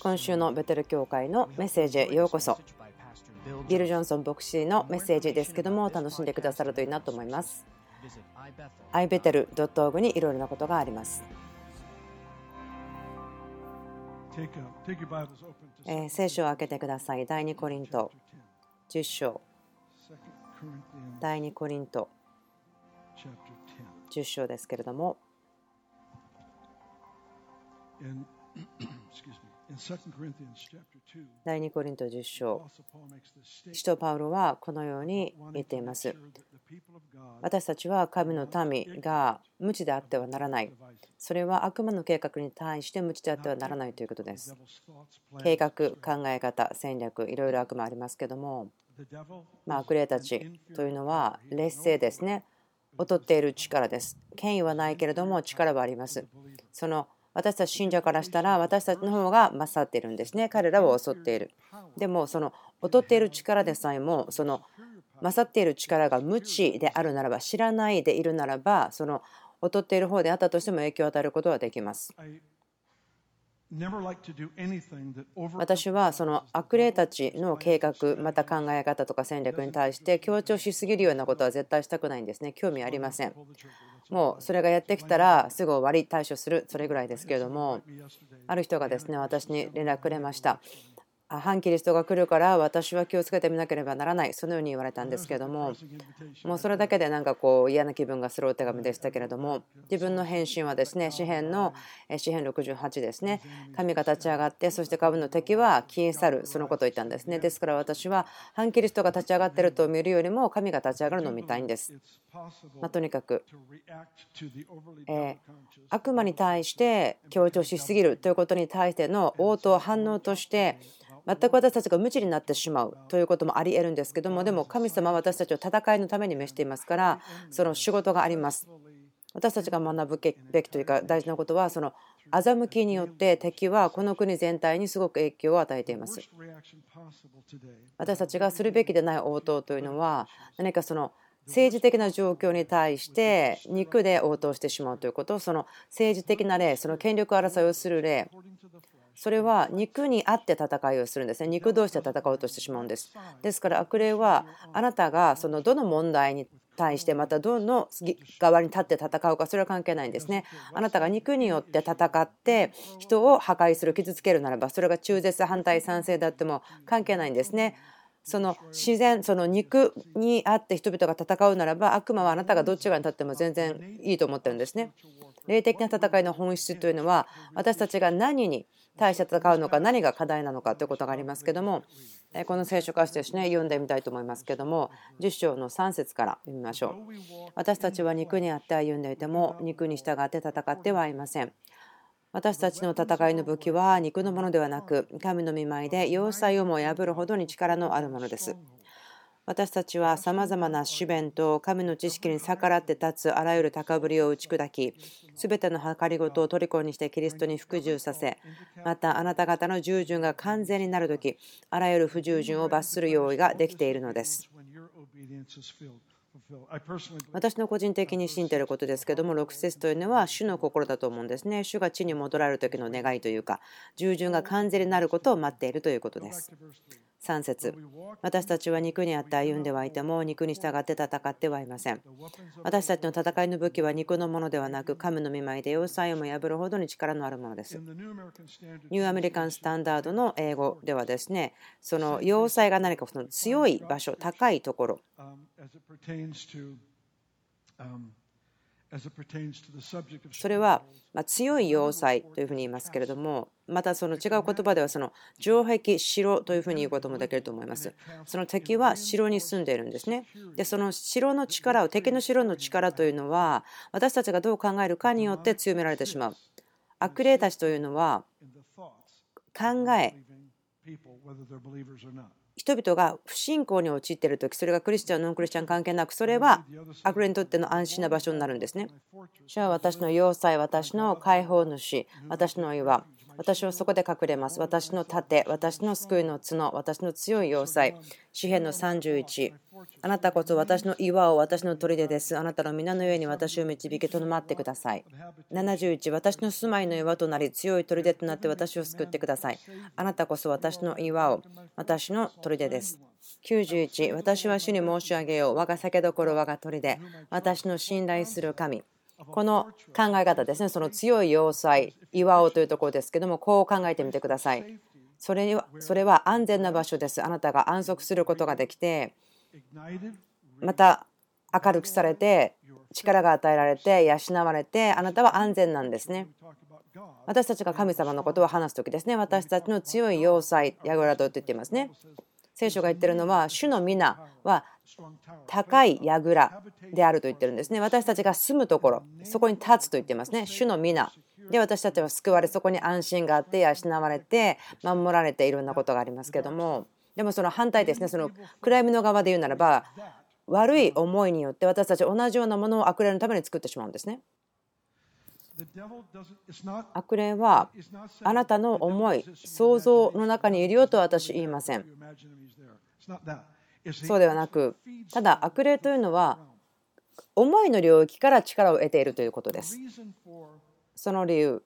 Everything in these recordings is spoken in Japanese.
今週のベテル教会のメッセージへようこそ。ビル・ジョンソン牧師のメッセージですけども楽しんでくださるといいなと思います。ibetel.org にいろいろなことがあります。えー、聖書を開けてください。第2コリント。10章。第2コリント。10章ですけれども第2コリント10章。使徒パウロはこのように言っています。私たちは神の民が無知であってはならない。それは悪魔の計画に対して無知であってはならないということです。計画考え方戦略いろいろ悪魔ありますけどもまあ悪霊たちというのは劣勢ですね。劣っている力です。権威はないけれども力はあります。その私たち信者からしたら私たちの方が勝っているんですね。彼らを襲っている。でもその劣っている力でさえもその勝っている力が無知であるならば知らないでいるならばその劣っている方であったとしても影響を与えることはできます。私はその悪霊たちの計画また考え方とか戦略に対して強調しすぎるようなことは絶対したくないんですね。興味ありません。もうそれがやってきたらすぐ終わり対処する。それぐらいですけれどもある人がですね私に連絡くれました反キリストが来るから私は気をつけてみなければならない。そのように言われたんですけどももうそれだけでなんかこう嫌な気分がするお手紙でしたけれども自分の返信はですね詩篇の詩篇68ですね。神が立ち上がってそして株の敵は消え去る。そのことを言ったんですね。ですから私は反キリストが立ち上がっていると見るよりも神が立ち上がるのを見たいんです、まあ、とにかく、え悪魔に対して強調しすぎるということに対しての応答反応として全く私たちが無知になってしまうということもありえるんですけどもでも神様は私たちを戦いのために召していますからその仕事があります。私たちが学ぶべきというか大事なことはその欺きによって敵はこの国全体にすごく影響を与えています。私たちがするべきでない応答というのは何かその政治的な状況に対して肉で応答してしまうということその政治的な例その権力争いをする例それは肉にあって戦いをするんですね。肉同士で戦おうとしてしまうんです。ですから悪霊はあなたがそのどの問題に対してまたどの側に立って戦うかそれは関係ないんですね。あなたが肉によって戦って人を破壊する傷つけるならばそれが中絶反対賛成であっても関係ないんですねその自然その肉にあって人々が戦うならば悪魔はあなたがどっち側に立っても全然いいと思ってるんですね。霊的な戦いの本質というのは私たちが何に対して戦うのか何が課題なのかということがありますけどもこの聖書歌詞ですね読んでみたいと思いますけども10章の3節から読みましょう。私たちは肉にあって歩んでいても肉に従って戦ってはいません。私たちの戦いの武器は肉のものではなく神の見舞いで要塞をも破るほどに力のあるものです私たちはさまざまな主弁と神の知識に逆らって立つあらゆる高ぶりを打ち砕き、すべての計りごとを虜にしてキリストに服従させ、またあなた方の従順が完全になるとき、あらゆる不従順を罰する用意ができているのです。私の個人的に信じていることですけども、6節というのは主の心だと思うんですね。主が地に戻られる時の願いというか、従順が完全になることを待っているということです。3節。私たちは肉にあって歩んではいても肉に従って戦ってはいません。私たちの戦いの武器は肉のものではなく神の見舞いで要塞をも破るほどに力のあるものです。ニューアメリカンスタンダードの英語ではですねその要塞が何かその強い場所高いところ。それは強い要塞というふうに言いますけれどもまたその違う言葉ではその城壁城というふうに言うこともできると思います。その敵は城に住んでいるんですね。でその城の力を敵の城の力というのは私たちがどう考えるかによって強められてしまう。悪霊たちというのは考え人々が不信仰に陥っている時それがクリスチャンノンクリスチャン関係なくそれは悪霊にとっての安心な場所になるんですね。主は私の要塞私の解放主私の岩私はそこで隠れます。私の盾、私の救いの角、私の強い要塞。詩篇の31。あなたこそ私の岩を私の砦です。あなたの皆の上に私を導き、とどまってください。71。私の住まいの岩となり、強い砦となって私を救ってください。あなたこそ私の岩を私の砦です。91。私は主に申し上げよう。我が酒どころ、我が砦。私の信頼する神。この考え方ですね、その強い要塞、岩尾というところですけども、こう考えてみてください。それにはそれは安全な場所です。あなたが安息することができて、また明るくされて、力が与えられて、養われて、あなたは安全なんですね。私たちが神様のことを話す時ですね、私たちの強い要塞、ヤグラドと言っていますね。聖書が言ってるのは、主の皆は高い櫓であると言ってるんですね。私たちが住むところ、そこに立つと言ってますね。主の皆。で、私たちは救われ、そこに安心があって、養われて、守られていろんなことがありますけども、でもその反対ですね、その暗闇の側で言うならば、悪い思いによって私たち同じようなものを悪霊のために作ってしまうんですね。悪霊はあなたの思い、想像の中にいるよと私言いません。そうではなく、ただ悪霊というのは思いの領域から力を得ているということです。その理由、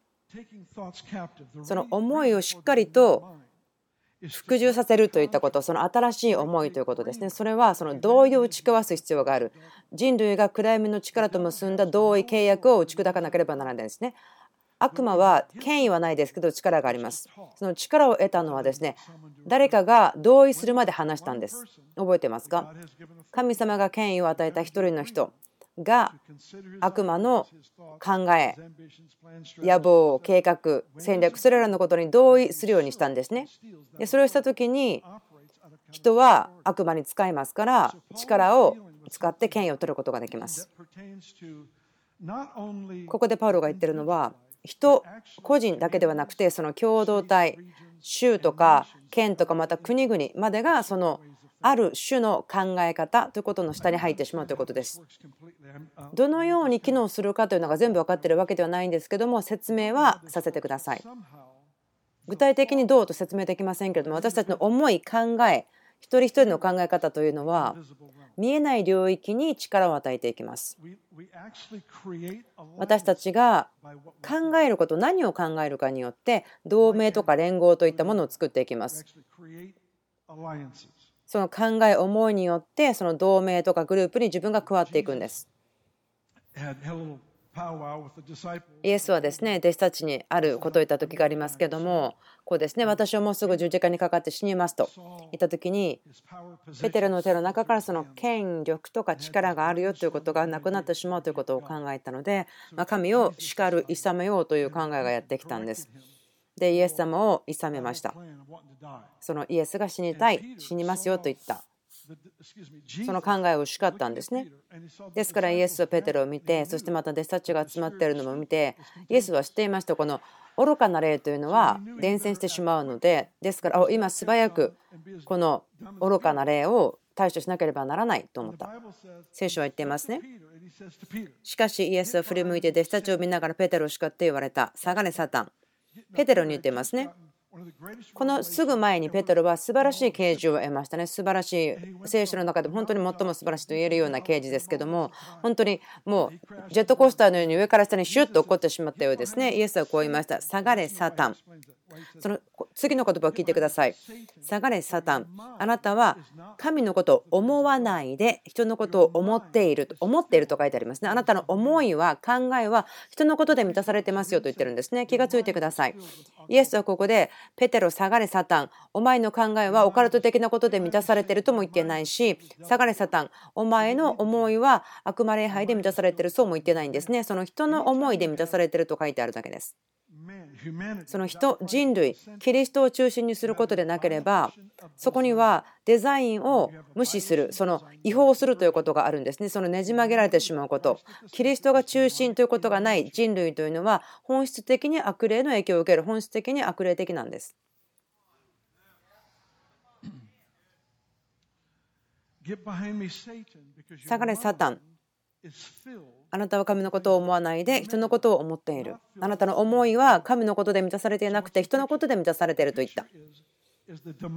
その思いをしっかりと服従させるといったこと、その新しい思いということですね。それはその同意を打ち交わす必要がある。人類が暗闇の力と結んだ同意契約を打ち砕かなければならないですね。悪魔は権威はないですけど力があります。その力を得たのはですね、誰かが同意するまで話したんです。覚えてますか？神様が権威を与えた一人の人が悪魔の考え、野望、計画、戦略、それらのことに同意するようにしたんですね。でそれをした時に人は悪魔に使いますから力を使って権威を取ることができます。ここでパウロが言ってるのは人個人だけではなくてその共同体州とか県とかまた国々までがそのある種の考え方ということの下に入ってしまうということです。どのように機能するかというのが全部分かっているわけではないんですけども説明はさせてください。具体的にどうと説明できませんけれども私たちの思い考え一人一人の考え方というのは見えない領域に力を与えていきます。私たちが考えること何を考えるかによって同盟とか連合といったものを作っていきます。その考え思いによってその同盟とかグループに自分が加わっていくんです。イエスはですね弟子たちにあることを言った時がありますけどもこうですね私はもうすぐ十字架にかかって死にますと言った時にペテロの手の中からその権力とか力があるよということがなくなってしまうということを考えたので神を叱る諌めようという考えがやってきたんです。でイエス様を諌めました。そのイエスが死にたい死にますよと言った。その考えを叱ったんですね。ですからイエスはペテロを見てそしてまた弟子たちが集まっているのも見てイエスは知っていました。この愚かな霊というのは伝染してしまうのでですから今素早くこの愚かな霊を対処しなければならないと思った。聖書は言っていますね。しかしイエスは振り向いて弟子たちを見ながらペテロを叱って言われた。下がれサタンペテロに言ってますね。このすぐ前にペテロは素晴らしい啓示を得ましたね。素晴らしい聖書の中で本当に最も素晴らしいと言えるような啓示ですけども、本当にもうジェットコースターのように上から下にシュッと起こってしまったようですね。イエスはこう言いました。下がれ、サタン。その次の言葉を聞いてください。下がれ、サタン。あなたは神のことを思わないで人のことを思っていると、思っていると書いてありますね。あなたの思いは、考えは人のことで満たされてますよと言ってるんですね。気がついてください。イエスはここで、ペテロ、下がれ、サタン。お前の考えはオカルト的なことで満たされているとも言ってないし、下がれ、サタン。お前の思いは悪魔礼拝で満たされている、そうも言ってないんですね。その人の思いで満たされていると書いてあるだけです。その人人類キリストを中心にすることでなければそこにはデザインを無視するその違法するということがあるんですね。そのねじ曲げられてしまうこと。キリストが中心ということがない人類というのは本質的に悪霊の影響を受ける本質的に悪霊的なんです。下がれサタンあなたは神のことを思わないで人のことを思っている。あなたの思いは神のことで満たされていなくて人のことで満たされていると言った。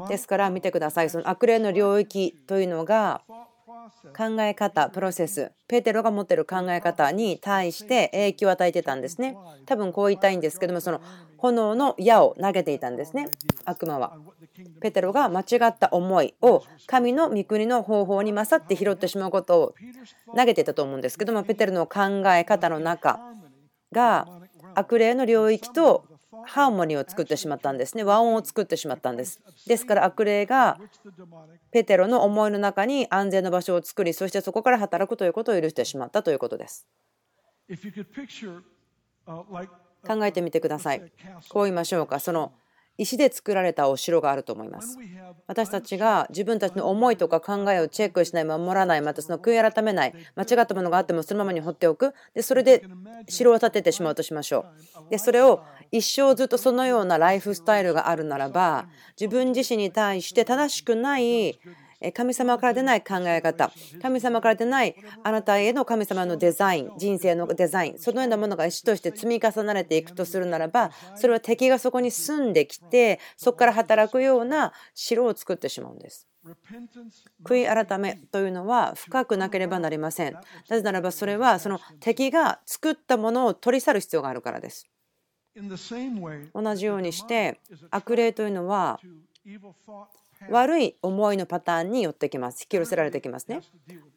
ですから見てください。その悪霊の領域というのが考え方、プロセス、ペテロが持っている考え方に対して影響を与えてたんですね。多分こう言いたいんですけども、その炎の矢を投げていたんですね、悪魔は。ペテロが間違った思いを神の御国の方法に勝って拾ってしまうことを投げていたと思うんですけども、ペテロの考え方の中が悪霊の領域とハーモニーを作ってしまったんですね。和音を作ってしまったんです。ですから悪霊がペテロの思いの中に安全な場所を作り、そしてそこから働くということを許してしまったということです。考えてみてください。こう言いましょうか。その石で作られたお城があると思います。私たちが自分たちの思いとか考えをチェックしない、守らない、またその悔い改めない、間違ったものがあってもそのままに放っておく。で、それで城を建ててしまうとしましょう。で、それを一生ずっとそのようなライフスタイルがあるならば、自分自身に対して正しくない神様から出ない考え方、神様から出ないあなたへの神様のデザイン、人生のデザイン、そのようなものが石として積み重なれていくとするならば、それは敵がそこに住んできて、そこから働くような城を作ってしまうんです。悔い改めというのは深くなければなりません。なぜならばそれはその敵が作ったものを取り去る必要があるからです。同じようにして悪霊というのは悪い思いのパターンに寄ってきます。引き寄せられてきますね。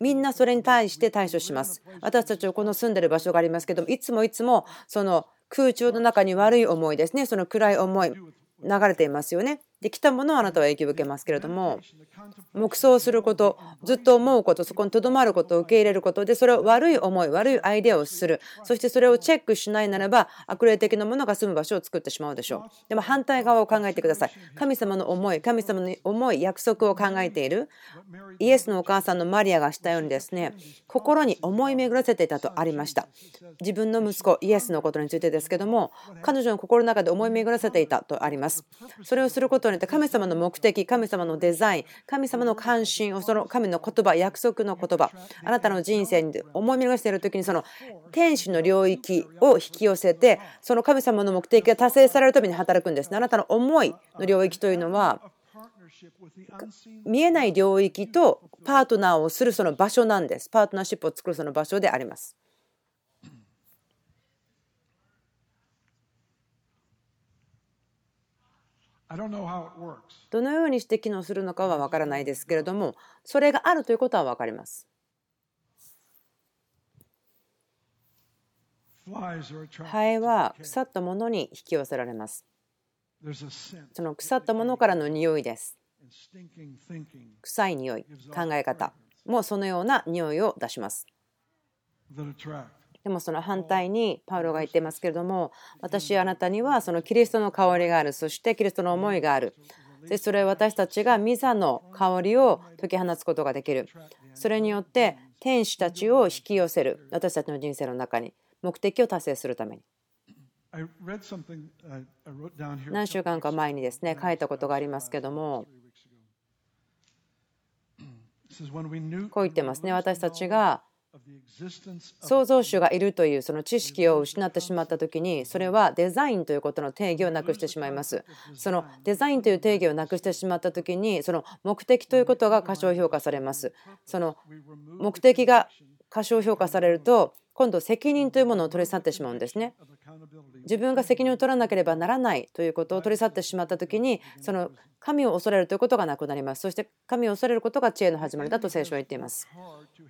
みんなそれに対して対処します。私たちはこの住んでる場所がありますけどいつもいつもその空中の中に悪い思いですね。その暗い思い流れていますよね。できたものをあなたは影響を受けますけれども黙想することずっと思うことそこにとどまることを受け入れることでそれを悪い思い悪いアイデアをする。そしてそれをチェックしないならば悪霊的なものが住む場所を作ってしまうでしょう。でも反対側を考えてください。神様の思い神様の思い約束を考えている。イエスのお母さんのマリアがしたようにですね心に思い巡らせていたとありました。自分の息子イエスのことについてですけども彼女の心の中で思い巡らせていたとあります。それをすることによって神様の目的、神様のデザイン、神様の関心を、その神の言葉、約束の言葉、あなたの人生に思い巡らしている時に、その天使の領域を引き寄せて、その神様の目的が達成されるために働くんですね。あなたの思いの領域というのは、見えない領域とパートナーをするその場所なんです。パートナーシップを作るその場所であります。どのようにして機能するのかは分からないですけれどもそれがあるということは分かります。ハエは腐ったものに引き寄せられます。その腐ったものからの匂いです。臭い匂い、考え方もそのような匂いを出します。でもその反対にパウロが言ってますけれども私あなたにはそのキリストの香りがあるそしてキリストの思いがあるでそれは私たちがミザの香りを解き放つことができる。それによって天使たちを引き寄せる。私たちの人生の中に。目的を達成するために。何週間か前にですね書いたことがありますけども。こう言ってますね。私たちが創造主がいるというその知識を失ってしまった時にそれはデザインということの定義をなくしてしまいます。そのデザインという定義をなくしてしまった時にその目的ということが過小評価されます。その目的が過小評価されると今度責任というものを取り去ってしまうんですね。自分が責任を取らなければならないということを取り去ってしまった時にその神を恐れるということがなくなります。そして神を恐れることが知恵の始まりだと聖書は言っています。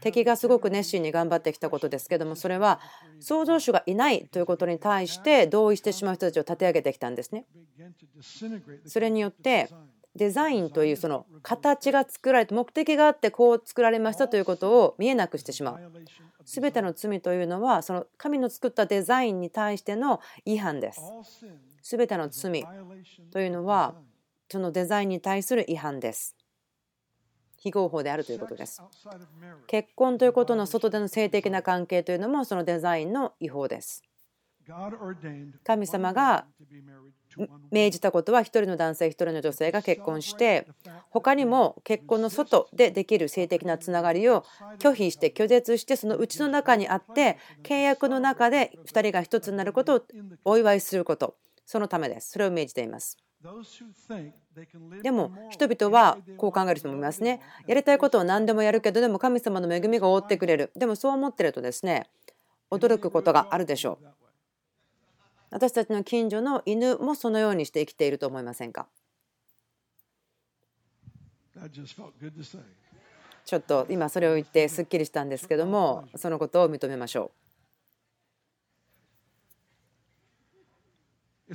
敵がすごく熱心に頑張ってきたことですけどもそれは創造主がいないということに対して同意してしまう人たちを立て上げてきたんですね。それによってデザインというその形が作られて目的があってこう作られましたということを見えなくしてしまう。全ての罪というのはその神の作ったデザインに対しての違反です。全ての罪というのはそのデザインに対する違反です。非合法であるということです。結婚ということの外での性的な関係というのもそのデザインの違法です。神様が命じたことは1人の男性1人の女性が結婚して他にも結婚の外でできる性的なつながりを拒否して拒絶してそのうちの中にあって契約の中で2人が1つになることをお祝いすること。そのためです。それを命じています。でも人々はこう考える人もいますね。やりたいことを何でもやるけどでも神様の恵みが覆ってくれる。でもそう思ってるとですね驚くことがあるでしょう。私たちの近所の犬もそのようにして生きていると思いませんか？ちょっと今それを言ってすっきりしたんですけどもそのことを認めましょう。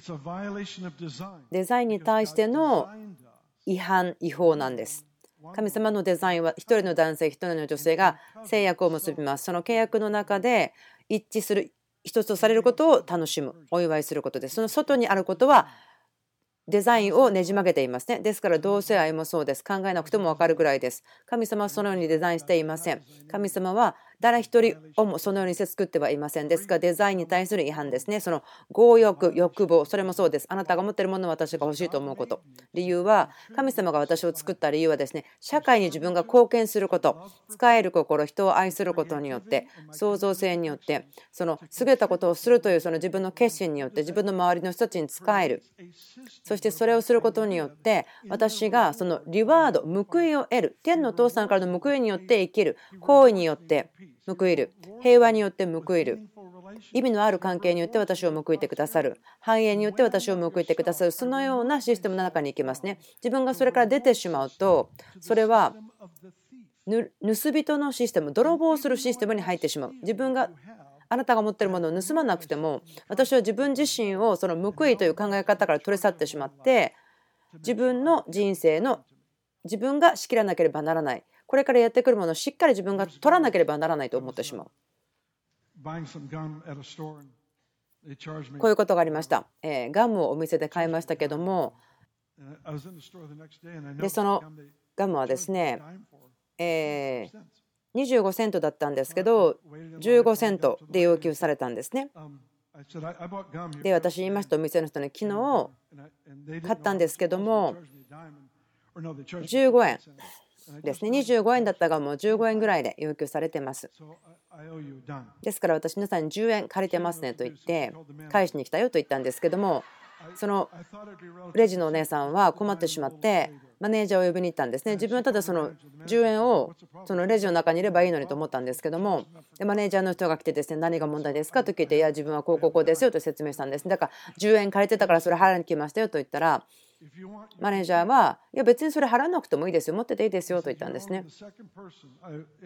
デザインに対しての違反違法なんです。神様のデザインは1人の男性1人の女性が制約を結びます。その契約の中で一致する一つとされることを楽しむお祝いすることですその外にあることはデザインをねじ曲げていますね。ですから同性愛もそうです。考えなくても分かるぐらいです。神様はそのようにデザインしていません。神様は誰一人をもそのようにして作ってはいません。ですが、デザインに対する違反ですね。その強欲、欲望、それもそうです。あなたが持っているものを私が欲しいと思うこと。理由は、神様が私を作った理由はですね、社会に自分が貢献すること、使える心、人を愛することによって、創造性によって、その優れたことをするというその自分の決心によって、自分の周りの人たちに使える。そしてそれをすることによって、私がそのリワード、報いを得る。天の父さんからの報いによって生きる。行為によって。報いる。平和によって報いる。意味のある関係によって私を報いてくださる。繁栄によって私を報いてくださる。そのようなシステムの中に行きますね。自分がそれから出てしまうとそれは盗人のシステム泥棒するシステムに入ってしまう。自分があなたが持っているものを盗まなくても私は自分自身をその報いという考え方から取り去ってしまって自分の人生の自分が仕切らなければならない。これからやってくるものをしっかり自分が取らなければならないと思ってしまう。こういうことがありました。えー、ガムをお店で買いましたけども、でそのガムはですね、えー、25セントだったんですけど、15セントで要求されたんですね。で、私言いました、お店の人に、昨日買ったんですけども、15円ですね。25円だったがもう15円ぐらいで要求されてます。ですから私皆さんに10円借りてますねと言って返しに来たよと言ったんですけどもそのレジのお姉さんは困ってしまってマネージャーを呼びに行ったんですね。自分はただその10円をそのレジの中にいればいいのにと思ったんですけどもマネージャーの人が来てですね何が問題ですかと聞いていや自分はこうこうこうですよと説明したんです。だから10円借りてたからそれ払いに来ましたよと言ったらマネージャーは、いや別にそれ払わなくてもいいですよ、持ってていいですよと言ったんですね。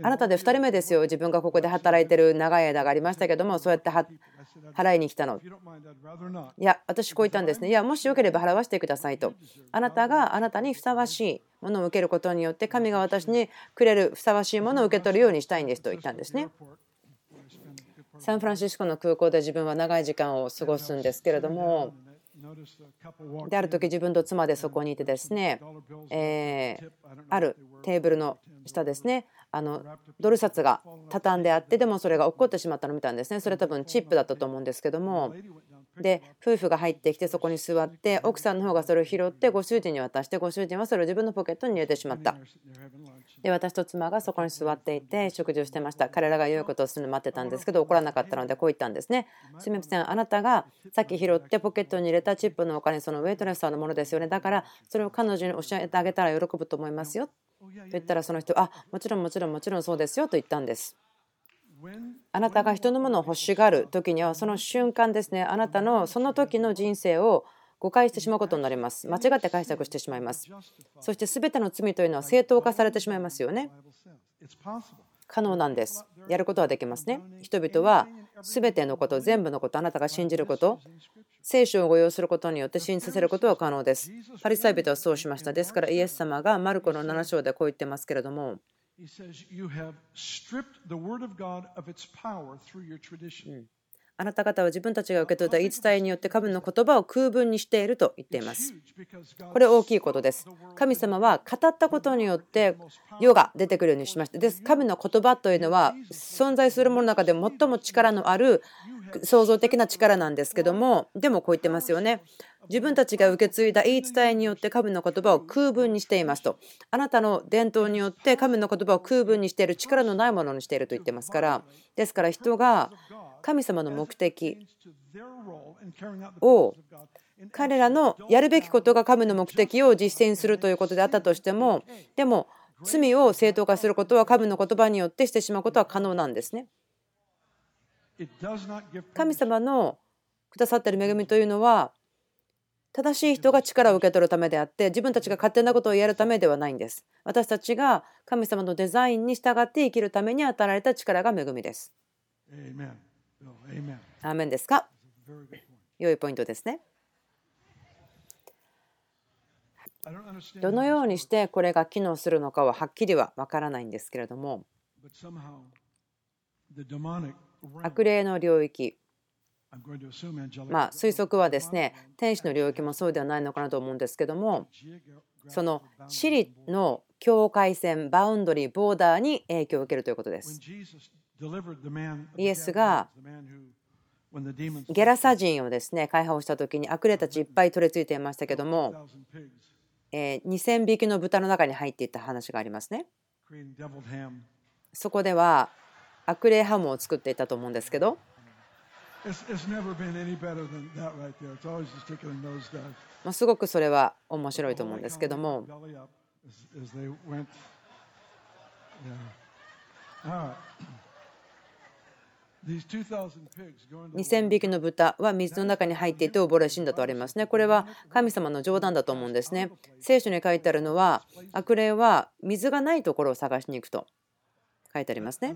あなたで2人目ですよ、自分がここで働いてる長い間がありましたけども、そうやって払いに来たの。いや、私こう言ったんですね。いや、もしよければ払わせてくださいと。あなたがあなたにふさわしいものを受けることによって、神が私にくれるふさわしいものを受け取るようにしたいんですと言ったんですね。サンフランシスコの空港で自分は長い時間を過ごすんですけれども、である時自分と妻でそこにいてですね、えあるテーブルの下ですねあのドル札が畳んであってでもそれが落っこってしまったのを見たんですね。それ多分チップだったと思うんですけどもで夫婦が入ってきてそこに座って奥さんの方がそれを拾ってご主人に渡してご主人はそれを自分のポケットに入れてしまった。で私と妻がそこに座っていて食事をしてました。彼らが良いことをするのを待ってたんですけど怒らなかったのでこう言ったんですね。すみません。あなたがさっき拾ってポケットに入れたチップのお金そのウェイトレスさんのものですよね。だからそれを彼女に教えてあげたら喜ぶと思いますよ。と言ったらその人あもちろんもちろんもちろんそうですよ。と言ったんです。あなたが人のものを欲しがる時にはその瞬間ですねあなたのその時の人生を誤解してしまうことになります。間違って解釈してしまいます。そして全ての罪というのは正当化されてしまいますよね。可能なんです。やることはできますね。人々は全てのこと、全部のこと、あなたが信じること、聖書をご用することによって信じさせることは可能です。パリサイ人はそうしました。ですからイエス様がマルコの7章でこう言ってますけれども、あなた方は自分たちが受け取った言い伝えによって神の言葉を空文にしていると言っています。これ大きいことです。神様は語ったことによって世が出てくるようにしました。です。神の言葉というのは存在するものの中で最も力のある創造的な力なんですけどもでもこう言ってますよね。自分たちが受け継いだ言い伝えによって神の言葉を空文にしていますと。あなたの伝統によって神の言葉を空文にしている力のないものにしていると言ってますから。ですから人が神様の目的を彼らのやるべきことが神の目的を実践するということであったとしてもでも罪を正当化することは神の言葉によってしてしまうことは可能なんですね。神様のくださっている恵みというのは正しい人が力を受け取るためであって自分たちが勝手なことをやるためではないんです。私たちが神様のデザインに従って生きるために与えられた力が恵みです。アーメンですか？良いポイントですね。どのようにしてこれが機能するのかははっきりは分からないんですけれども悪霊の領域。まあ推測はですね天使の領域もそうではないのかなと思うんですけどもその地理の境界線バウンドリーボーダーに影響を受けるということです。イエスがゲラサ人をですね解放した時に悪霊たちいっぱい取り付いていましたけども2000匹の豚の中に入っていった話がありますね。そこでは悪霊ハムを作っていたと思うんですけど。すごくそれは面白いと思うんですけども。2000匹の豚は水の中に入っていて溺れ死んだとありますね。これは神様の冗談だと思うんですね。聖書に書いてあるのは悪霊は水がないところを探しに行くと書いてありますね。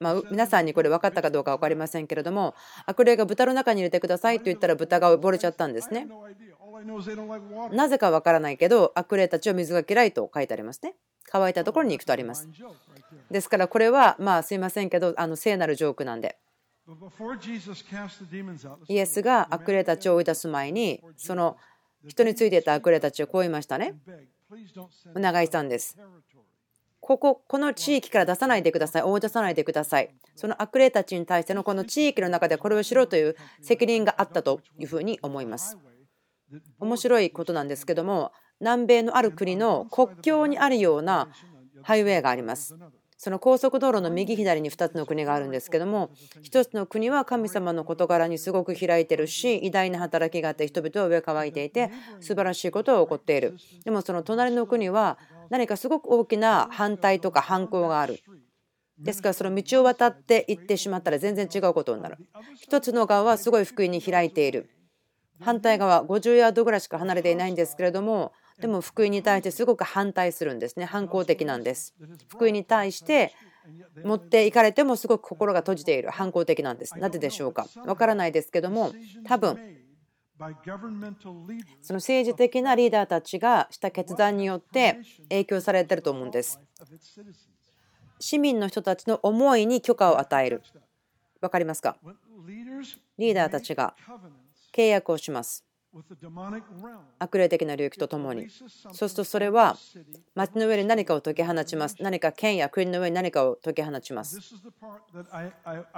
まあ、皆さんにこれ分かったかどうか分かりませんけれども悪霊が豚の中に入れてくださいと言ったら豚が溺れちゃったんですね。なぜか分からないけど悪霊たちは水が嫌いと書いてありますね。乾いたところに行くとあります。ですからこれはまあすいませんけどあの聖なるジョークなんで。イエスが悪霊たちを追い出す前にその人についていた悪霊たちをこう言いましたね。促したんです。ここ、この地域から出さないでください。追い出さないでください。その悪霊たちに対してのこの地域の中でこれをしろという責任があったというふうに思います。面白いことなんですけども、南米のある国の国境にあるようなハイウェイがあります。その高速道路の右左に2つの国があるんですけども1つの国は神様の事柄にすごく開いてるし偉大な働きがあって人々は上乾いていて素晴らしいことが起こっている。でもその隣の国は何かすごく大きな反対とか反抗がある。ですからその道を渡って行ってしまったら全然違うことになる。1つの側はすごい福音に開いている。反対側50ヤードぐらいしか離れていないんですけれどもでも福音に対してすごく反対するんですね。反抗的なんです。福音に対して持っていかれてもすごく心が閉じている。反抗的なんです。なぜでしょうか。わからないですけども多分その政治的なリーダーたちがした決断によって影響されてると思うんです。市民の人たちの思いに許可を与える。分かりますか？リーダーたちが契約をします。悪霊的な領域とともにそうするとそれは町の上に何かを解き放ちます。何か県や国の上に何かを解き放ちます。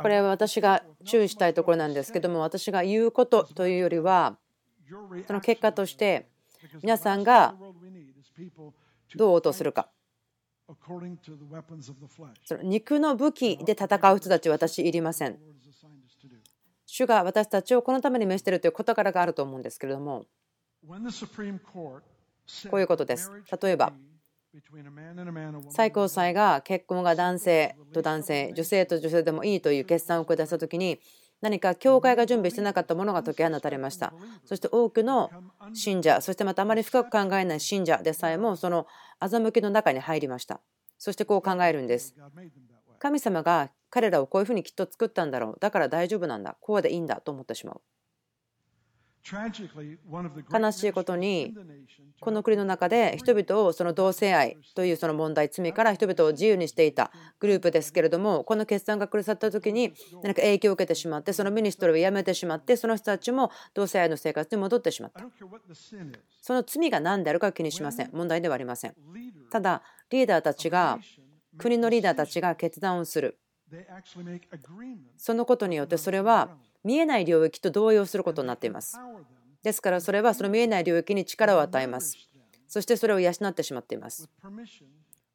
これは私が注意したいところなんですけども私が言うことというよりはその結果として皆さんがどう応答するか。その肉の武器で戦う人たち私いりません主が私たちをこのために召しているという事柄があると思うんですけれども。こういうことです。例えば最高裁が結婚が男性と男性女性と女性でもいいという決算を下した時に何か教会が準備してなかったものが解き放たれました。そして多くの信者そしてまたあまり深く考えない信者でさえもその欺きの中に入りました。そしてこう考えるんです。神様が彼らをこういうふうにきっと作ったんだろう。だから大丈夫なんだ。こうでいいんだと思ってしまう。悲しいことにこの国の中で人々をその同性愛というその問題罪から人々を自由にしていたグループですけれどもこの決断が下った時に何か影響を受けてしまってそのミニストリーを辞めてしまってその人たちも同性愛の生活に戻ってしまった。その罪が何であるか気にしません。問題ではありません。ただリーダーたちが国のリーダーたちが決断をするそのことによってそれは見えない領域と同様することになっています。ですからそれはその見えない領域に力を与えます。そしてそれを養ってしまっています。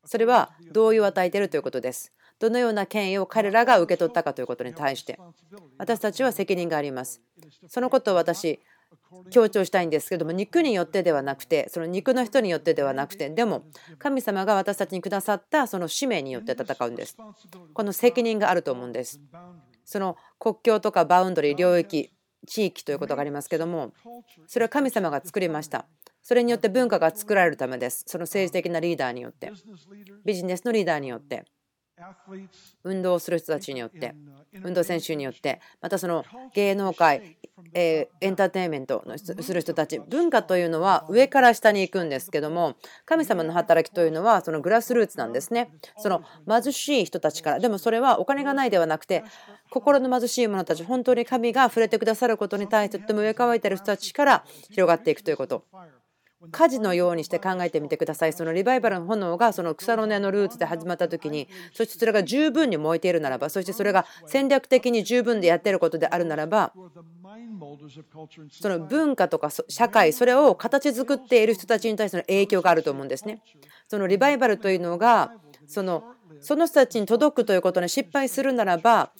それは同意を与えているということです。どのような権威を彼らが受け取ったかということに対して私たちは責任があります。そのことを私強調したいんですけども肉によってではなくてその肉の人によってではなくてでも神様が私たちにくださったその使命によって戦うんです。この責任があると思うんです。その国境とかバウンドリー領域地域ということがありますけどもそれは神様が作りました。それによって文化が作られるためです。その政治的なリーダーによってビジネスのリーダーによって。運動する人たちによって運動選手によってまたその芸能界エンターテインメントする人たち文化というのは上から下に行くんですけども神様の働きというのはそのグラスルーツなんですね。その貧しい人たちから。でもそれはお金がないではなくて心の貧しい者たち本当に神が触れてくださることに対してとても上乾いている人たちから広がっていくということ火事のようにして考えてみてください。そのリバイバルの炎がその草の根のルーツで始まった時に、そしてそれが十分に燃えているならば、そしてそれが戦略的に十分でやっていることであるならば、その文化とか社会、それを形作っている人たちに対しての影響があると思うんですね。そのリバイバルというのが、そのその人たちに届くということに失敗するならば、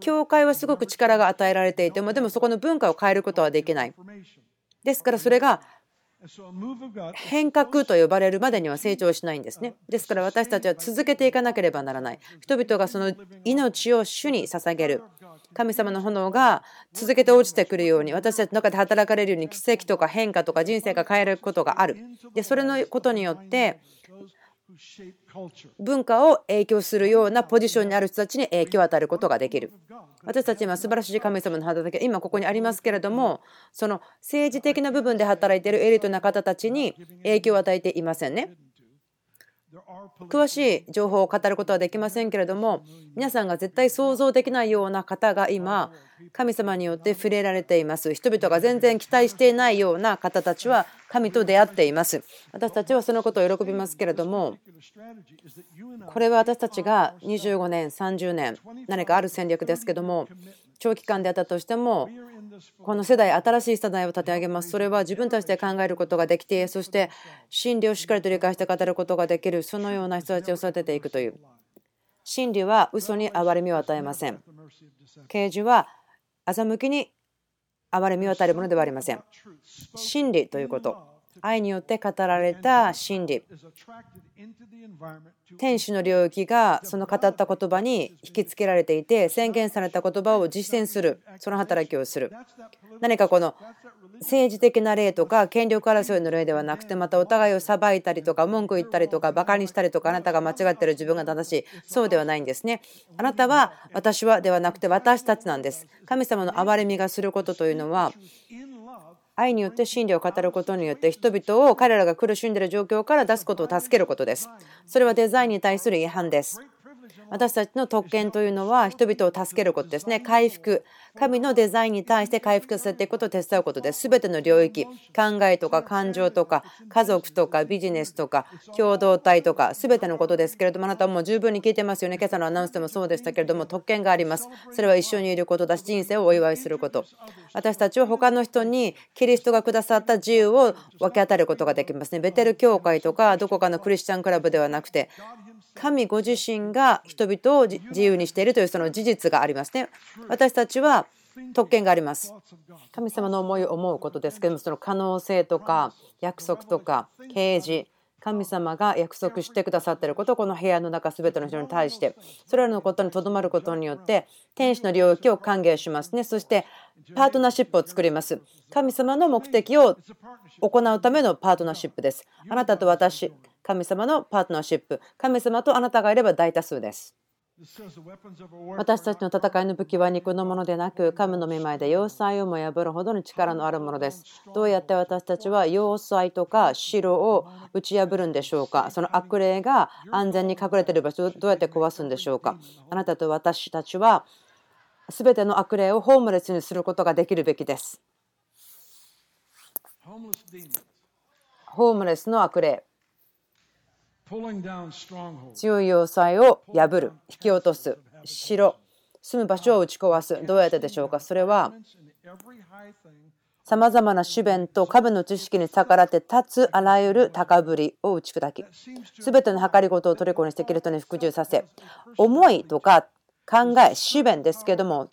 教会はすごく力が与えられていても、でもそこの文化を変えることはできない。ですからそれが変革と呼ばれるまでには成長しないんですね。ですから私たちは続けていかなければならない。人々がその命を主に捧げる。神様の炎が続けて落ちてくるように私たちの中で働かれるように奇跡とか変化とか人生が変えることがある。でそれのことによって文化を影響するようなポジションにある人たちに影響を与えることができる。私たち今素晴らしい神様の働きが今ここにありますけれども、その政治的な部分で働いているエリートな方たちに影響を与えていませんね。詳しい情報を語ることはできませんけれども皆さんが絶対想像できないような方が今神様によって触れられています。人々が全然期待していないような方たちは神と出会っています。私たちはそのことを喜びますけれどもこれは私たちが25年30年何かある戦略ですけども長期間であったとしてもこの世代新しい世代を立て上げます。それは自分たちで考えることができてそして真理をしっかりと理解して語ることができるそのような人たちを育てていくという。真理は嘘に憐れみを与えません。啓示は欺きに憐れみを与えるものではありません。真理ということ。愛によって語られた真理。天使の領域がその語った言葉に引きつけられていて宣言された言葉を実践するその働きをする。何かこの政治的な例とか権力争いの例ではなくてまたお互いを裁いたりとか文句言ったりとかバカにしたりとかあなたが間違ってる自分が正しい。そうではないんですね。あなたは私はではなくて私たちなんです。神様の憐れみがすることというのは愛によって真理を語ることによって人々を彼らが苦しんでいる状況から出すことを助けることです。それはデザインに対する違反です。私たちの特権というのは人々を助けることですね。回復。神のデザインに対して回復させていくことを手伝うことです。すべての領域、考えとか感情とか家族とかビジネスとか共同体とかすべてのことですけれども、あなたも十分に聞いてますよね。今朝のアナウンスでもそうでしたけれども、特権があります。それは一緒にいることだし、人生をお祝いすること。私たちは他の人にキリストがくださった自由を分け与えることができますね。ベテル教会とかどこかのクリスチャンクラブではなくて、神ご自身が人々を自由にしているというその事実がありますね。私たちは特権があります。神様の思いを思うことですけども、その可能性とか約束とか啓示、神様が約束してくださっていることを、この部屋の中全ての人に対して、それらのことにとどまることによって、天使の領域を歓迎しますね。そして、パートナーシップを作ります。神様の目的を行うためのパートナーシップです。あなたと私、神様のパートナーシップ、神様とあなたがいれば大多数です。私たちの戦いの武器は肉のものでなく、神の見舞いで要塞をも破るほどの力のあるものです。どうやって私たちは要塞とか城を打ち破るんでしょうか？その悪霊が安全に隠れている場所をどうやって壊すんでしょうか？あなたと私たちは全ての悪霊をホームレスにすることができるべきです。ホームレスの悪霊。強い要塞を破る。引き落とす。城住む場所を打ち壊す。どうやってでしょうか？それはさまざまな主弁と株の知識に逆らって立つあらゆる高ぶりを打ち砕き。すべての計りごとを虜にしてきる人に服従させ思いとか考え主弁ですけども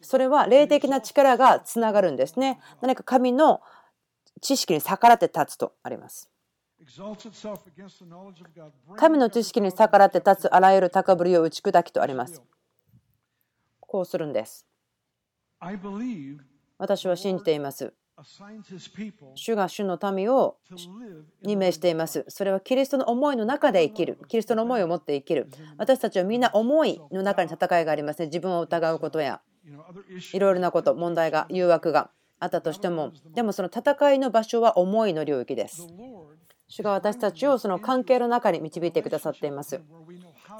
それは霊的な力がつながるんですね。何か神の知識に逆らって立つとあります神の知識に逆らって立つあらゆる高ぶりを打ち砕きとありますこうするんです私は信じています。主が主の民を任命しています。それはキリストの思いの中で生きる。キリストの思いを持って生きる。私たちはみんな思いの中に戦いがありますね。自分を疑うことやいろいろなこと、問題が、誘惑があったとしても、でもその戦いの場所は思いの領域です。主が私たちをその関係の中に導いてくださっています。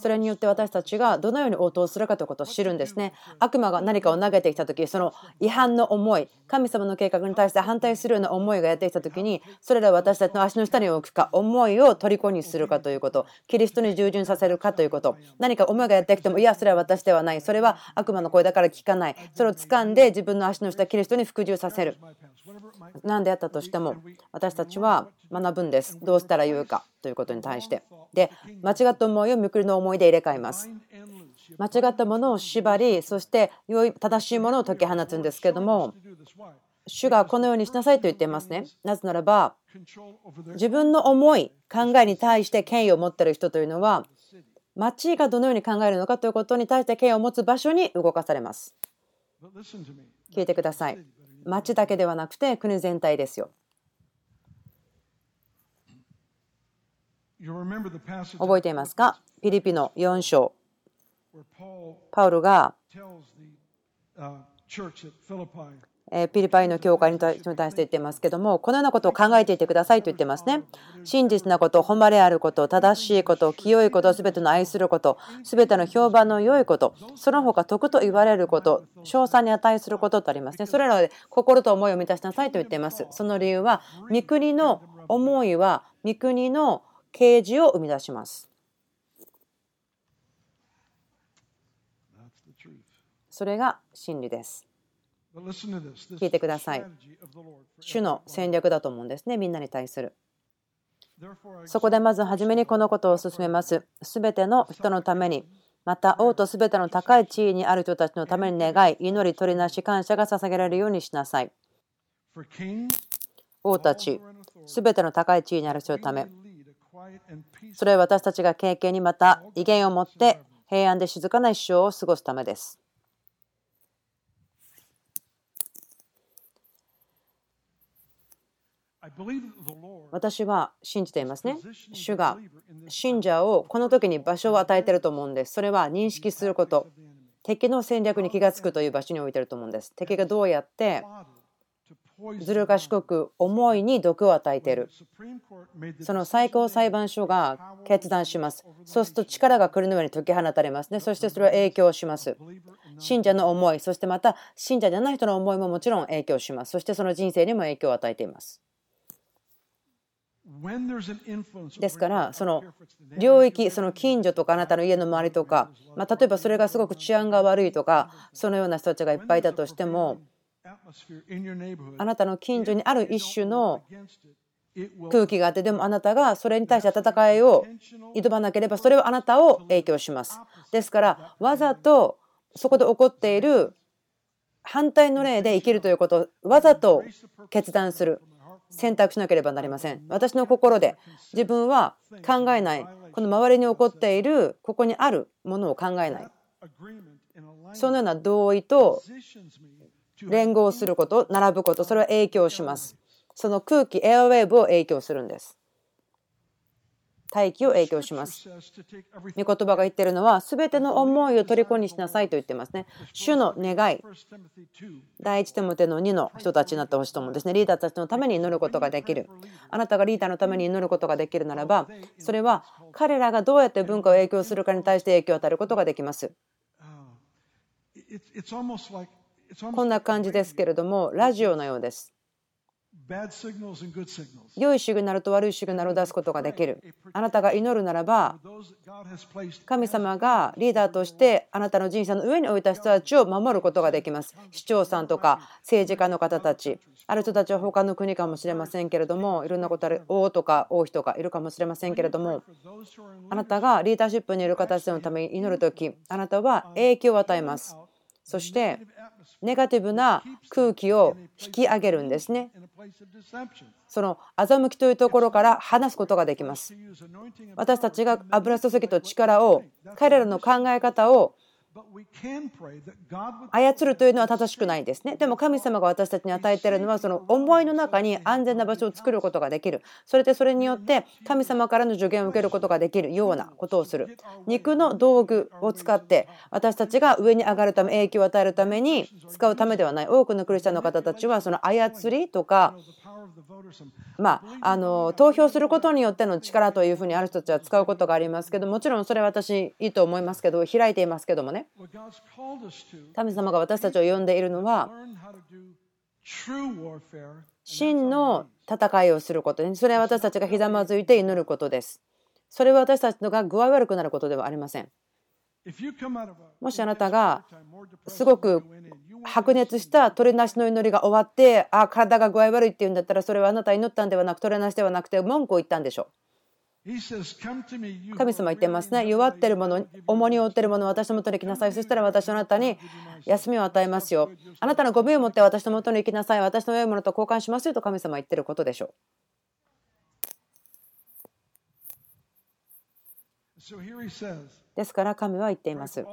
それによって私たちがどのように応答するかということを知るんですね。悪魔が何かを投げてきた時その違反の思い神様の計画に対して反対するような思いがやってきた時にそれらを私たちの足の下に置くか思いを虜にするかということキリストに従順させるかということ。何か思いがやってきてもいやそれは私ではない。それは悪魔の声だから聞かない。それを掴んで自分の足の下キリストに服従させる。何であったとしても私たちは学ぶんです。どうしたら言うかということに対して。で間違った思いをみくりの思いで入れ替えます。間違ったものを縛りそして良い正しいものを解き放つんですけども主がこのようにしなさいと言っていますね。なぜならば自分の思い考えに対して権威を持っている人というのは町がどのように考えるのかということに対して権威を持つ場所に動かされます。聞いてください。町だけではなくて国全体ですよ。覚えていますか？ピリピの4章。パウルがピリパイの教会に対して言ってますけどもこのようなことを考えていてくださいと言ってますね。真実なこと誉れあること正しいこと清いこと全ての愛すること全ての評判の良いことその他徳と言われること賞賛に値することとありますね。それらで心と思いを満たしなさいと言っています。その理由は御国の思いは御国の啓示を生み出します。それが真理です。聞いてください。主の戦略だと思うんですね、みんなに対する。そこでまず初めにこのことを進めます。すべての人のために、また王とすべての高い地位にある人たちのために願い、祈り、取りなし、感謝が捧げられるようにしなさい。王たち、すべての高い地位にある人のため、それは私たちが経験にまた威厳を持って平安で静かな一生を過ごすためです。私は信じていますね。主が信者をこの時に場所を与えていると思うんです。それは認識すること。敵の戦略に気がつくという場所に置いてると思うんです。敵がどうやってずる賢く思いに毒を与えている。その最高裁判所が決断します。そうすると力が来るのように解き放たれますね。そしてそれは影響します。信者の思いそしてまた信者じゃない人の思いももちろん影響します。そしてその人生にも影響を与えています。ですからその領域その近所とかあなたの家の周りとか、ま、例えばそれがすごく治安が悪いとかそのような人たちがいっぱいいたとしてもあなたの近所にある一種の空気があってでもあなたがそれに対して戦いを挑まなければそれはあなたを影響します。ですからわざとそこで起こっている反対の例で生きるということをわざと決断する選択しなければなりません。私の心で自分は考えない。この周りに起こっているここにあるものを考えない。そのような同意と連合すること、並ぶこと、それは影響します。その空気、エアウェーブを影響するんです。大気を影響します。御言葉が言ってるのは、すべての思いを虜にしなさいと言ってますね。主の願い、第一手モテの2の人たちになってほしいと思うんですね。リーダーたちのために祈ることができる。あなたがリーダーのために祈ることができるならば、それは彼らがどうやって文化を影響するかに対して影響を与えることができます。こんな感じですけれども、ラジオのようです。良いシグナルと悪いシグナルを出すことができる。あなたが祈るならば、神様がリーダーとしてあなたの人生の上に置いた人たちを守ることができます。市長さんとか政治家の方たち、ある人たちは他の国かもしれませんけれども、いろんなことある、王とか王妃とかいるかもしれませんけれども、あなたがリーダーシップにいる方たちのために祈るとき、あなたは影響を与えます。そしてネガティブな空気を引き上げるんですね。その欺きというところから話すことができます。私たちが油注ぎと力を彼らの考え方を操るというのは正しくないですね。でも神様が私たちに与えているのはその思いの中に安全な場所を作ることができる。それでそれによって神様からの助言を受けることができるようなことをする。肉の道具を使って私たちが上に上がるため影響を与えるために使うためではない。多くのクリスチャンの方たちはその操りとかまあ、あの投票することによっての力というふうにある人たちは使うことがありますけどもちろんそれは私いいと思いますけど開いていますけどもね神様が私たちを呼んでいるのは真の戦いをすることでそれは私たちがひざまずいて祈ることです。それは私たちのが具合悪くなることではありません。もしあなたがすごく白熱した取れなしの祈りが終わってあ体が具合悪いって言うんだったらそれはあなた祈ったんではなく取れなしではなくて文句を言ったんでしょう神様言ってますね。弱ってるもの重荷を負ってるもの私のもとに来なさい。そしたら私はあなたに休みを与えますよ。あなたのゴミを持って私のもとに来なさい。私の良いものと交換しますよと神様は言ってることでしょう。ですから神は言っています。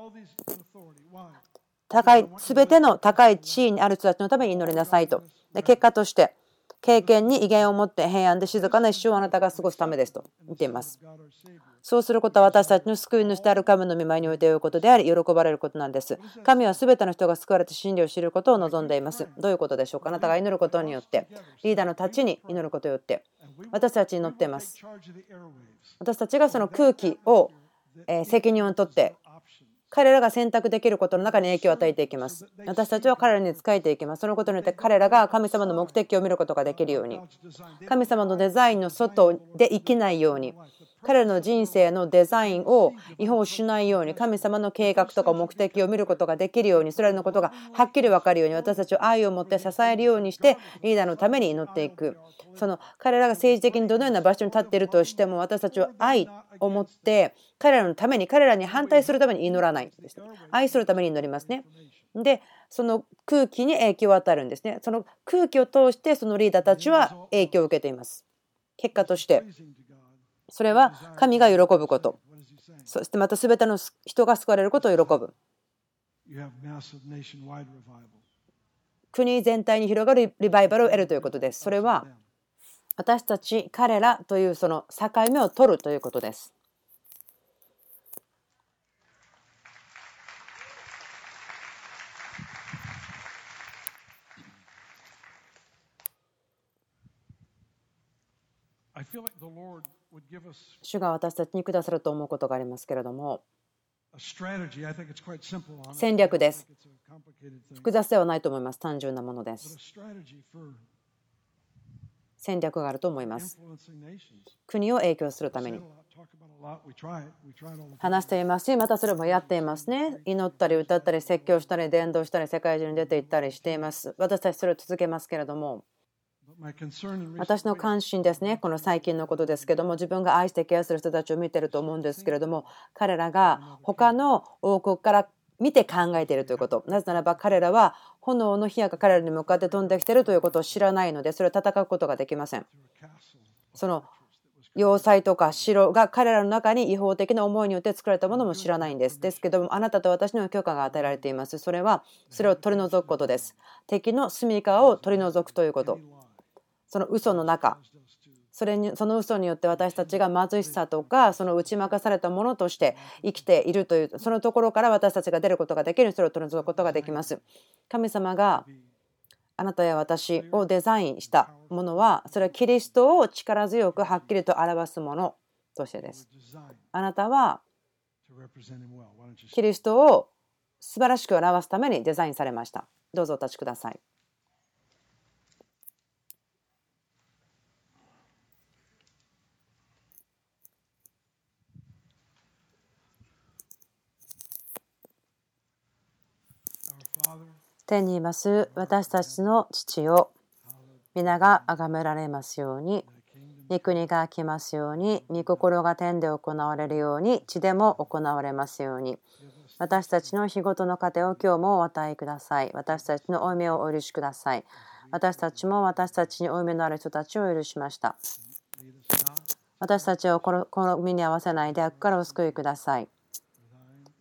高い、すべての高い地位にある人たちのために祈りなさいと。で結果として、経験に威厳を持って平安で静かな一生をあなたが過ごすためですと言っています。そうすることは私たちの救い主である神の御前においてよいことであり、喜ばれることなんです。神は全ての人が救われて真理を知ることを望んでいます。どういうことでしょうか？あなたが祈ることによって、リーダーのたちに祈ることによって、私たちに乗っています。私たちがその空気を責任を取って彼らが選択できることの中に影響を与えていきます。私たちは彼らに仕えていきます。そのことによって彼らが神様の目的を見ることができるように、神様のデザインの外で生きないように、彼らの人生のデザインを違法しないように神様の計画とか目的を見ることができるようにそれらのことがはっきり分かるように私たちを愛を持って支えるようにしてリーダーのために祈っていく。その彼らが政治的にどのような場所に立っているとしても私たちは愛を持って彼らのために彼らに反対するために祈らないんですね。愛するために祈りますね。でその空気に影響を与えるんですね。その空気を通してそのリーダーたちは影響を受けています。結果としてそれは神が喜ぶこと。そしてまた全ての人が救われることを喜ぶ。国全体に広がるリバイバルを得るということです。それは私たち、彼らというその境目を取るということです。主が私たちにくださると思うことがありますけれども、戦略です。複雑ではないと思います。単純なものです。戦略があると思います。国を影響するために。話していますし、またそれもやっていますね。祈ったり歌ったり説教したり伝道したり世界中に出て行ったりしています。私たちそれを続けますけれども。私の関心ですね、この最近のことですけども、自分が愛してケアする人たちを見てると思うんですけれども、彼らが他の王国から見て考えているということ。なぜならば彼らは炎の火矢が彼らに向かって飛んできているということを知らないので、それを戦うことができません。その要塞とか城が彼らの中に違法的な思いによって作られたものも知らないんです。ですけども、あなたと私には許可が与えられています。それは、それを取り除くことです。敵の住みかを取り除くということ。その嘘の中。それにその嘘によって私たちが貧しさとかその打ち負かされたものとして生きているというそのところから私たちが出ることができるそれを取り除くことができます。神様があなたや私をデザインしたものはそれはキリストを力強くはっきりと表すものとしてです。あなたはキリストを素晴らしく表すためにデザインされました。どうぞお立ちください。天にいます私たちの父を皆が崇められますように御国が来ますように御心が天で行われるように地でも行われますように私たちの日ごとの糧を今日もお与えください。私たちの負い目をお許しください。私たちも私たちに負い目のある人たちを許しました。私たちをこの身に合わせないで悪からお救いください。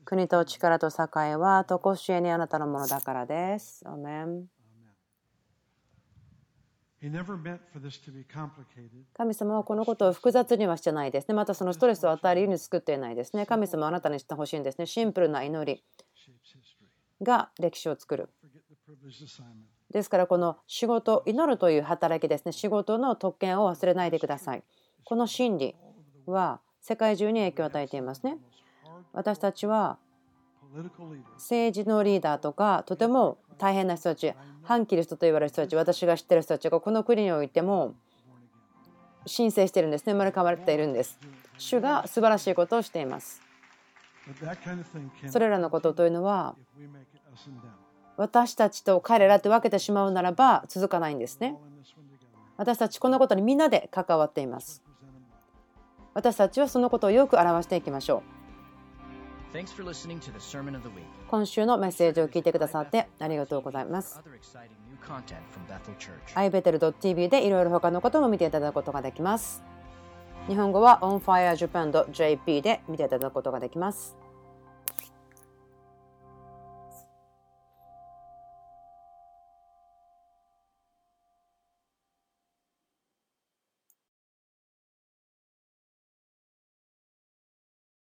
国と力と栄えはとこしえにあなたのものだからです。アメン神様はこのことを複雑にはしてないですね。またそのストレスを与えるように作っていないですね。神様はあなたにしてほしいんですね。シンプルな祈りが歴史を作る。ですからこの仕事、祈るという働きですね。仕事の特権を忘れないでください。この真理は世界中に影響を与えていますね。私たちは政治のリーダーとかとても大変な人たち反キリストと言われる人たち私が知ってる人たちがこの国においても申請しているんですね。生まれ変わっているんです。主が素晴らしいことをしています。それらのことというのは私たちと彼らって分けてしまうならば続かないんですね。私たちこのことにみんなで関わっています。私たちはそのことをよく表していきましょう今週のメッセージを聞いてくださってありがとうございます。ibetel.tv でいろいろ他のことも見ていただくことができます。日本語は onfirejapan.jp で見ていただくことができます。